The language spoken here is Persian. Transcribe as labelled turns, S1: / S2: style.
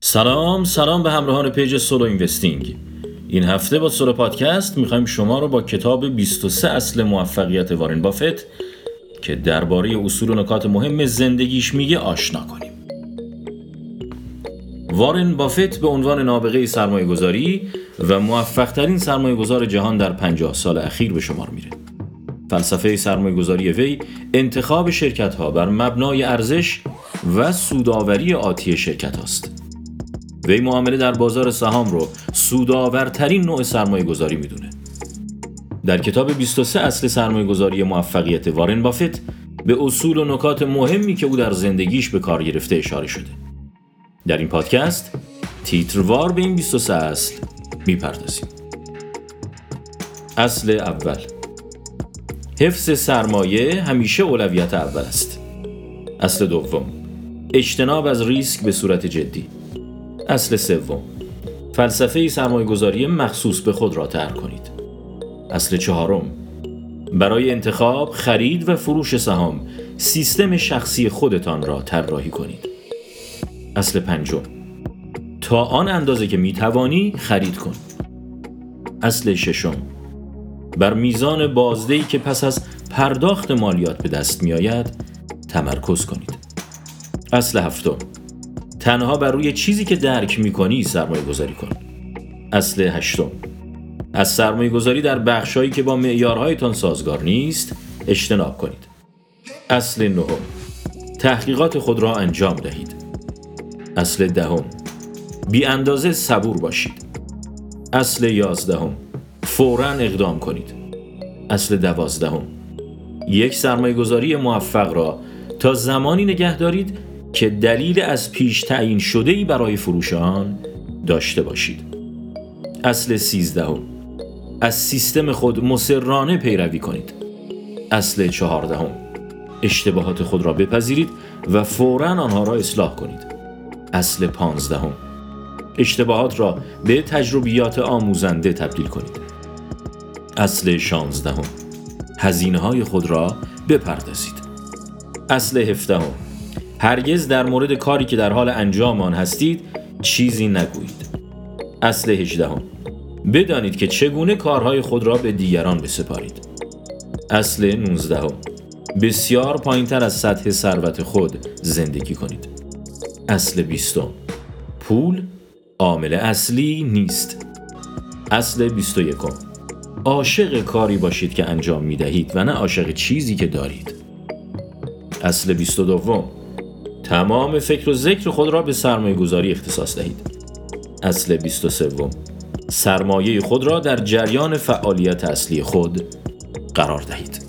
S1: سلام سلام به همراهان page Solo Investing. این هفته با Solo Podcast می‌خوایم شما رو با کتاب 23 اصل موفقیت وارن بافت که درباره اصول و نکات مهم زندگیش میگه آشنا کنیم. وارن بافت به عنوان نابغه سرمایه گذاری و موفق ترین سرمایه گذار جهان در 50 سال اخیر به شمار میره. فلسفه سرمایه گذاری وی انتخاب شرکت ها بر مبنای ارزش و سوداوری آتی شرکت است. وی معامله در بازار سهام رو سودآورترین نوع سرمایه گذاری می‌دونه. در کتاب 23 اصل سرمایه گذاری موفقیت وارن بافت به اصول و نکات مهمی که او در زندگیش به کار گرفته اشاره شده. در این پادکست تیتروار به این 23 اصل می‌پردازیم. اصل اول حفظ سرمایه همیشه اولویت اول است. اصل دوم اجتناب از ریسک به صورت جدی. اصل سوم فلسفه سرمایه گذاری مخصوص به خود را تر کنید. اصل چهارم برای انتخاب، خرید و فروش سهام سیستم شخصی خودتان را طراحی کنید. اصل پنجم تا آن اندازه که می توانی خرید کن. اصل ششم بر میزان بازدهی که پس از پرداخت مالیات به دست می آید تمرکز کنید. اصل هفتم تنها بر روی چیزی که درک می کنی سرمایه گذاری کن. اصل هشتم از سرمایه گذاری در بخشهایی که با معیارهایتان سازگار نیست اجتناب کنید. اصل نهم تحقیقات خود را انجام دهید. اصل دهم بی اندازه صبور باشید. اصل یازدهم فورا اقدام کنید. اصل دوازدهم یک سرمایه گذاری موفق را تا زمانی نگه دارید که دلیل از پیش تعیین شده ای برای فروش آن داشته باشید. اصل سیزدهم از سیستم خود مسررانه پیروی کنید. اصل چهاردهم اشتباهات خود را بپذیرید و فورا آنها را اصلاح کنید. اصل پانزدهم اشتباهات را به تجربیات آموزنده تبدیل کنید. اصل شانزدهم هزینه های خود را بپردازید. اصل هفدهم هرگز در مورد کاری که در حال انجام آن هستید چیزی نگویید. اصل هجدهم بدانید که چگونه کارهای خود را به دیگران بسپارید. اصل 19 بسیار پایین تر از سطح ثروت خود زندگی کنید. اصل 20 پول عامل اصلی نیست. اصل 21 عاشق کاری باشید که انجام می دهید و نه عاشق چیزی که دارید. اصل 22 تمام فکر و ذکر خود را به سرمایه گذاری اختصاص دهید. اصل 23 سرمایه خود را در جریان فعالیت اصلی خود قرار دهید.